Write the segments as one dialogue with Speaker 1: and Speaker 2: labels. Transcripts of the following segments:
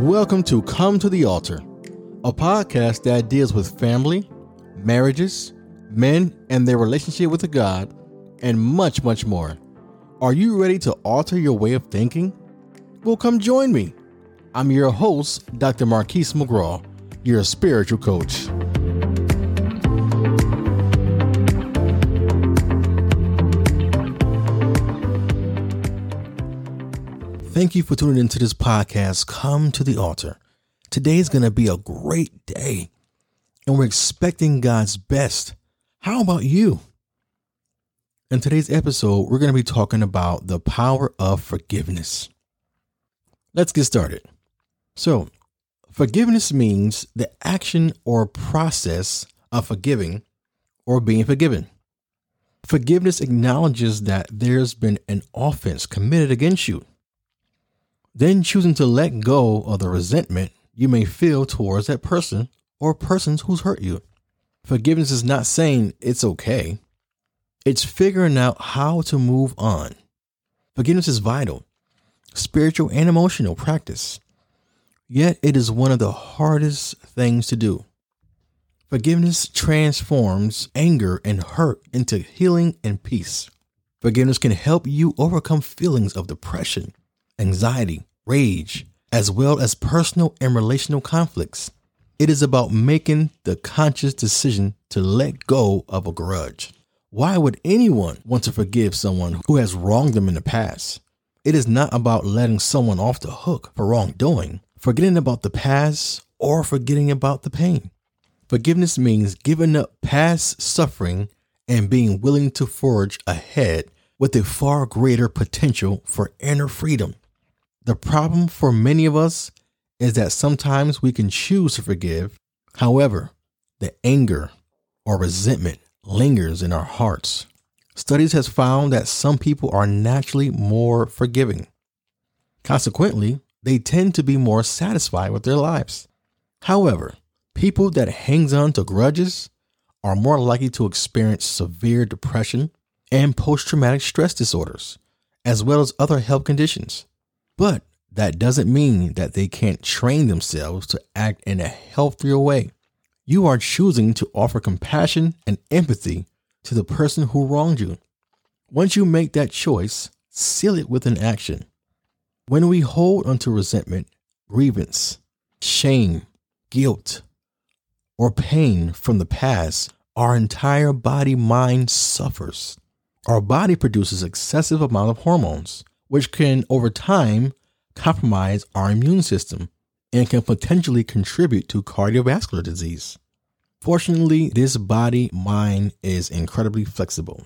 Speaker 1: Welcome to Come to the Altar, a podcast that deals with family, marriages, men and their relationship with God, and much, much more. Are you ready to alter your way of thinking? Well, come join me. I'm your host, Dr. Marquise McGraw, your spiritual coach. Thank you for tuning into this podcast, Come to the Altar. Today is going to be a great day, and we're expecting God's best. How about you? In today's episode, we're going to be talking about the power of forgiveness. Let's get started. So, forgiveness means the action or process of forgiving or being forgiven. Forgiveness acknowledges that there's been an offense committed against you then choosing to let go of the resentment you may feel towards that person or persons who's hurt you. Forgiveness is not saying it's okay. It's figuring out how to move on. Forgiveness is vital, spiritual and emotional practice. Yet it is one of the hardest things to do. Forgiveness transforms anger and hurt into healing and peace. Forgiveness can help you overcome feelings of depression, anxiety, rage, as well as personal and relational conflicts. It is about making the conscious decision to let go of a grudge. Why would anyone want to forgive someone who has wronged them in the past? It is not about letting someone off the hook for wrongdoing, forgetting about the past, or forgetting about the pain. Forgiveness means giving up past suffering and being willing to forge ahead with a far greater potential for inner freedom. The problem for many of us is that sometimes we can choose to forgive. However, the anger or resentment lingers in our hearts. Studies has found that some people are naturally more forgiving. Consequently, they tend to be more satisfied with their lives. However, people that hangs on to grudges are more likely to experience severe depression and post-traumatic stress disorders, as well as other health conditions. But that doesn't mean that they can't train themselves to act in a healthier way. You are choosing to offer compassion and empathy to the person who wronged you. Once you make that choice, seal it with an action. When we hold onto resentment, grievance, shame, guilt, or pain from the past, our entire body mind suffers. Our body produces excessive amount of hormones which can over time compromise our immune system and can potentially contribute to cardiovascular disease. Fortunately, this body mind is incredibly flexible.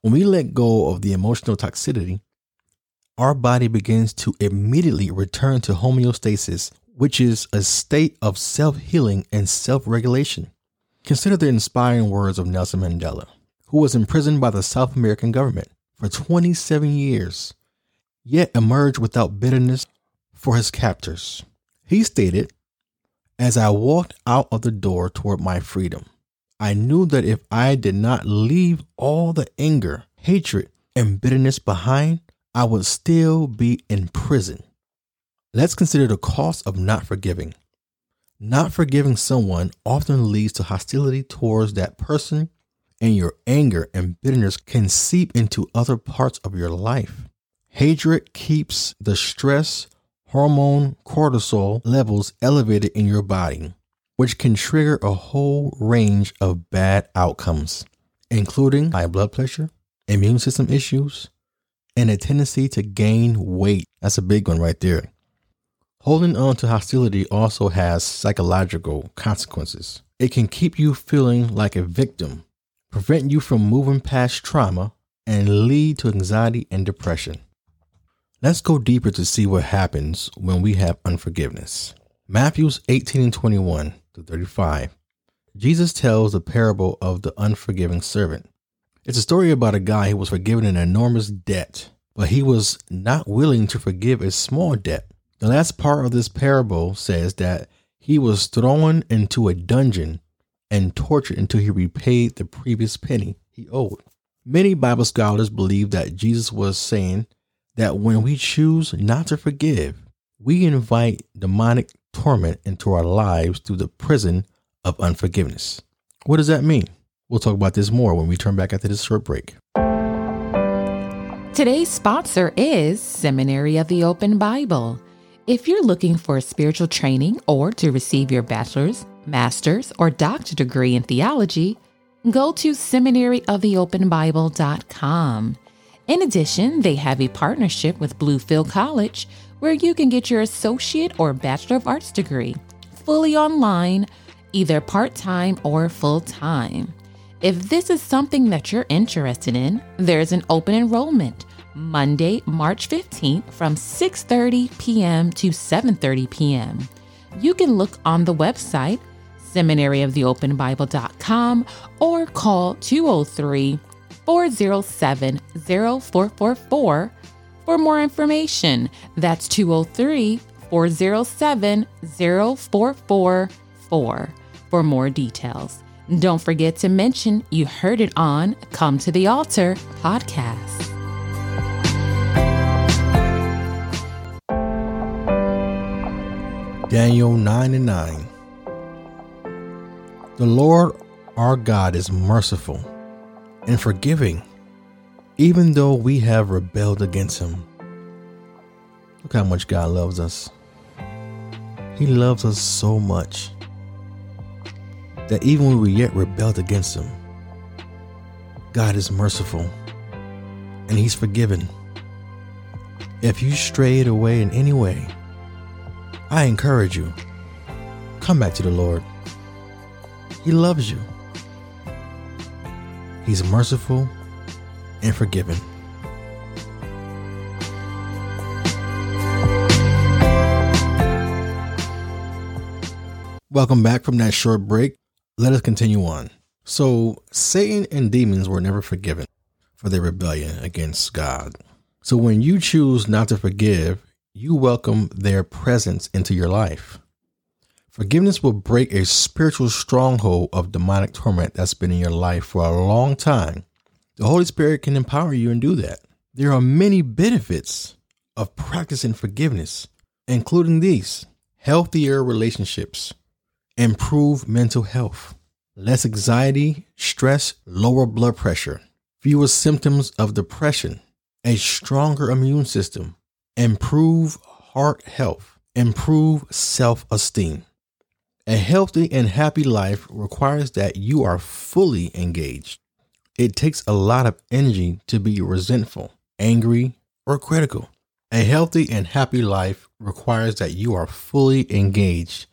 Speaker 1: When we let go of the emotional toxicity, our body begins to immediately return to homeostasis, which is a state of self healing and self regulation. Consider the inspiring words of Nelson Mandela, who was imprisoned by the South American government for 27 years, yet emerged without bitterness for his captors. He stated, As I walked out of the door toward my freedom, I knew that if I did not leave all the anger, hatred, and bitterness behind, I would still be in prison. Let's consider the cost of not forgiving. Not forgiving someone often leads to hostility towards that person and your anger and bitterness can seep into other parts of your life. Hatred keeps the stress hormone cortisol levels elevated in your body, which can trigger a whole range of bad outcomes, including high blood pressure, immune system issues, and a tendency to gain weight. That's a big one right there. Holding on to hostility also has psychological consequences. It can keep you feeling like a victim prevent you from moving past trauma, and lead to anxiety and depression. Let's go deeper to see what happens when we have unforgiveness. Matthews 18 and 21 to 35. Jesus tells the parable of the unforgiving servant. It's a story about a guy who was forgiven an enormous debt, but he was not willing to forgive a small debt. The last part of this parable says that he was thrown into a dungeon and tortured until he repaid the previous penny he owed. Many Bible scholars believe that Jesus was saying that when we choose not to forgive, we invite demonic torment into our lives through the prison of unforgiveness. What does that mean? We'll talk about this more when we turn back after this short break.
Speaker 2: Today's sponsor is Seminary of the Open Bible. If you're looking for spiritual training or to receive your bachelor's, master's, or doctorate degree in theology, go to seminaryoftheopenbible.com. In addition, they have a partnership with Bluefield College where you can get your associate or bachelor of arts degree fully online, either part time or full time. If this is something that you're interested in, there's an open enrollment Monday, March 15th from 6:30 p.m. to 7:30 p.m. You can look on the website seminaryoftheopenbible.com or call 203 407 0444 for more information. That's 203 407 0444 for more details. Don't forget to mention you heard it on Come to the Altar podcast.
Speaker 1: Daniel 9 and 9. The Lord our God is merciful and forgiving, even though we have rebelled against him. Look how much God loves us. He loves us so much that even when we yet rebelled against him, God is merciful and he's forgiven. If you strayed away in any way, I encourage you, come back to the Lord. He loves you. He's merciful and forgiving. Welcome back from that short break. Let us continue on. So, Satan and demons were never forgiven for their rebellion against God. So, when you choose not to forgive, you welcome their presence into your life. Forgiveness will break a spiritual stronghold of demonic torment that's been in your life for a long time. The Holy Spirit can empower you and do that. There are many benefits of practicing forgiveness, including these healthier relationships, improved mental health, less anxiety, stress, lower blood pressure, fewer symptoms of depression, a stronger immune system, improve heart health, improve self esteem. A healthy and happy life requires that you are fully engaged. It takes a lot of energy to be resentful, angry, or critical. A healthy and happy life requires that you are fully engaged.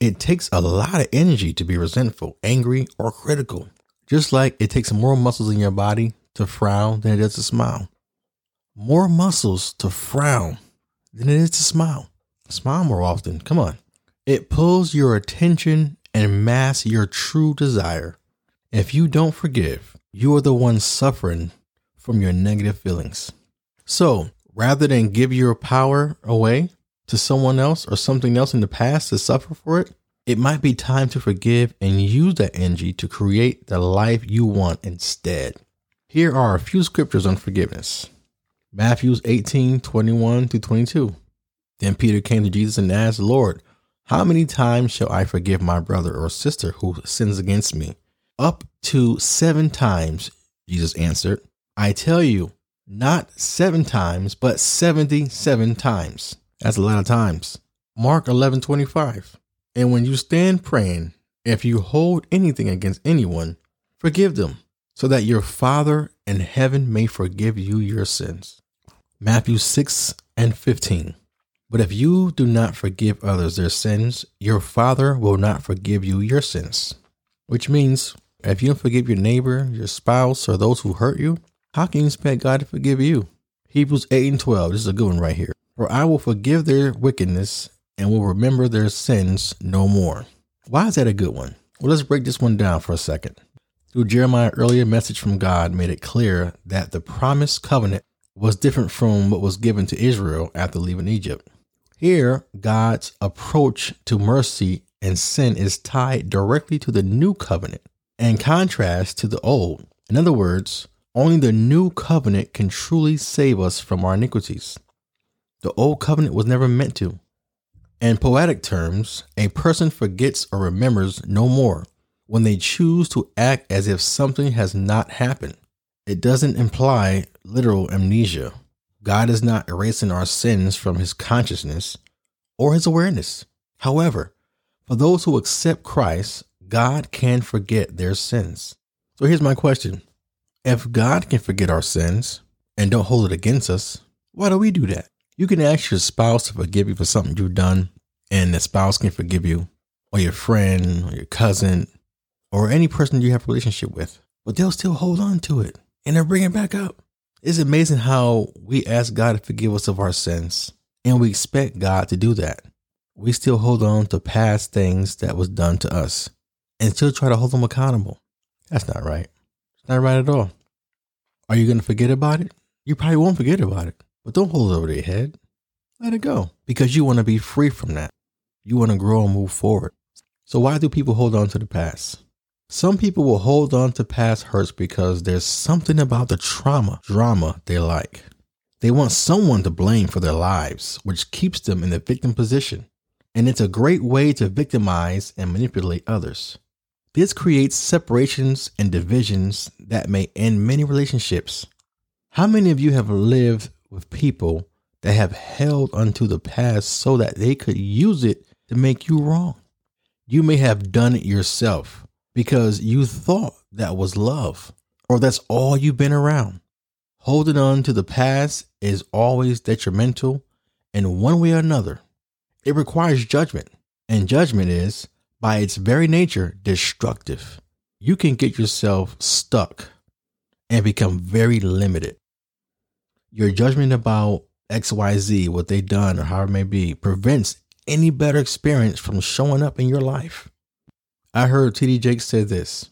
Speaker 1: It takes a lot of energy to be resentful, angry, or critical, just like it takes more muscles in your body to frown than it does to smile more muscles to frown than it is to smile. Smile more often. Come on. It pulls your attention and masks your true desire. If you don't forgive, you are the one suffering from your negative feelings. So rather than give your power away to someone else or something else in the past to suffer for it, it might be time to forgive and use that energy to create the life you want instead. Here are a few scriptures on forgiveness. Matthews 18, 21 to 22. Then Peter came to Jesus and asked, Lord, how many times shall I forgive my brother or sister who sins against me? Up to seven times, Jesus answered. I tell you, not seven times, but 77 times. That's a lot of times. Mark 11, 25. And when you stand praying, if you hold anything against anyone, forgive them, so that your Father in heaven may forgive you your sins. Matthew 6 and 15. But if you do not forgive others their sins, your Father will not forgive you your sins. Which means, if you don't forgive your neighbor, your spouse, or those who hurt you, how can you expect God to forgive you? Hebrews 8 and 12. This is a good one right here. For I will forgive their wickedness and will remember their sins no more. Why is that a good one? Well, let's break this one down for a second. Through Jeremiah's earlier message from God made it clear that the promised covenant was different from what was given to Israel after leaving Egypt. Here, God's approach to mercy and sin is tied directly to the new covenant, in contrast to the old. In other words, only the new covenant can truly save us from our iniquities. The old covenant was never meant to. In poetic terms, a person forgets or remembers no more when they choose to act as if something has not happened. It doesn't imply literal amnesia. God is not erasing our sins from his consciousness or his awareness. However, for those who accept Christ, God can forget their sins. So here's my question If God can forget our sins and don't hold it against us, why do we do that? You can ask your spouse to forgive you for something you've done, and the spouse can forgive you, or your friend, or your cousin, or any person you have a relationship with, but they'll still hold on to it and they'll bring it back up. It's amazing how we ask God to forgive us of our sins, and we expect God to do that. We still hold on to past things that was done to us and still try to hold them accountable. That's not right. It's not right at all. Are you going to forget about it? You probably won't forget about it, but don't hold it over your head. Let it go because you want to be free from that. You want to grow and move forward. So, why do people hold on to the past? Some people will hold on to past hurts because there's something about the trauma, drama they like. They want someone to blame for their lives, which keeps them in the victim position. And it's a great way to victimize and manipulate others. This creates separations and divisions that may end many relationships. How many of you have lived with people that have held onto the past so that they could use it to make you wrong? You may have done it yourself because you thought that was love or that's all you've been around. Holding on to the past is always detrimental in one way or another. It requires judgment, and judgment is by its very nature, destructive. You can get yourself stuck and become very limited. Your judgment about XYZ, what they done or how it may be, prevents any better experience from showing up in your life. I heard TD Jakes say this.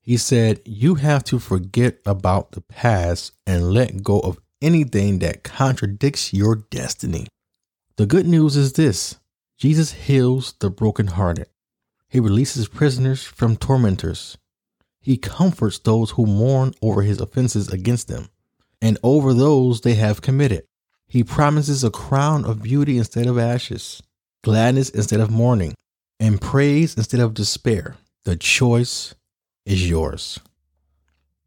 Speaker 1: He said, You have to forget about the past and let go of anything that contradicts your destiny. The good news is this Jesus heals the brokenhearted. He releases prisoners from tormentors. He comforts those who mourn over his offenses against them and over those they have committed. He promises a crown of beauty instead of ashes, gladness instead of mourning, and praise instead of despair. The choice is yours.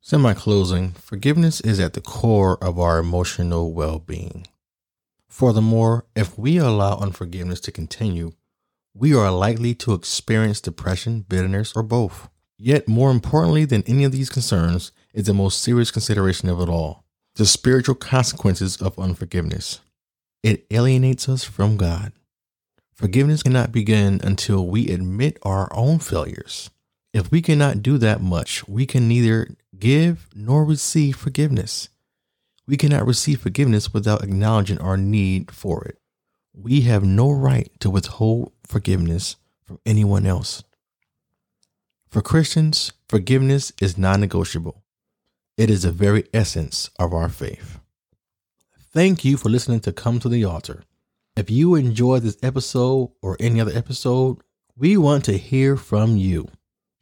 Speaker 1: Semi closing, forgiveness is at the core of our emotional well being. Furthermore, if we allow unforgiveness to continue, we are likely to experience depression, bitterness, or both. Yet, more importantly than any of these concerns is the most serious consideration of it all the spiritual consequences of unforgiveness. It alienates us from God. Forgiveness cannot begin until we admit our own failures. If we cannot do that much, we can neither give nor receive forgiveness. We cannot receive forgiveness without acknowledging our need for it. We have no right to withhold forgiveness from anyone else. For Christians, forgiveness is non negotiable. It is the very essence of our faith. Thank you for listening to Come to the Altar. If you enjoyed this episode or any other episode, we want to hear from you.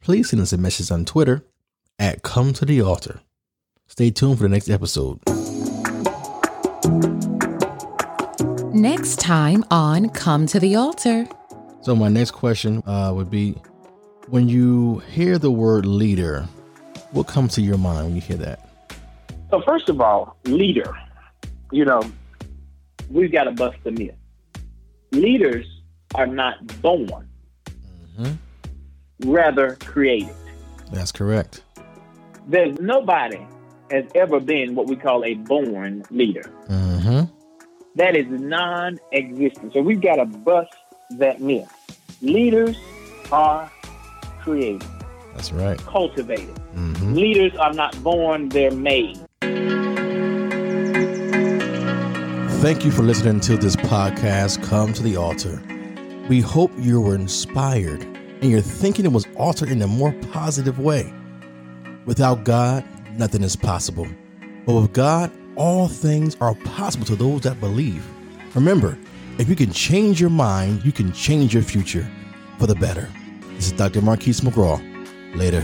Speaker 1: Please send us a message on Twitter at Come to the Altar. Stay tuned for the next episode.
Speaker 2: Next time on Come to the Altar.
Speaker 1: So, my next question uh, would be when you hear the word leader, what comes to your mind when you hear that?
Speaker 3: So, first of all, leader, you know, we've got to bust the myth. Leaders are not born, mm-hmm. rather created.
Speaker 1: That's correct.
Speaker 3: There's nobody has ever been what we call a born leader. Mm-hmm. That is non existent. So we've got to bust that myth. Leaders are created.
Speaker 1: That's right.
Speaker 3: Cultivated. Mm-hmm. Leaders are not born, they're made.
Speaker 1: Thank you for listening to this podcast, Come to the Altar. We hope you were inspired and you're thinking was altered in a more positive way. Without God, nothing is possible. But with God, all things are possible to those that believe. Remember, if you can change your mind, you can change your future for the better. This is Dr. Marquise McGraw. Later.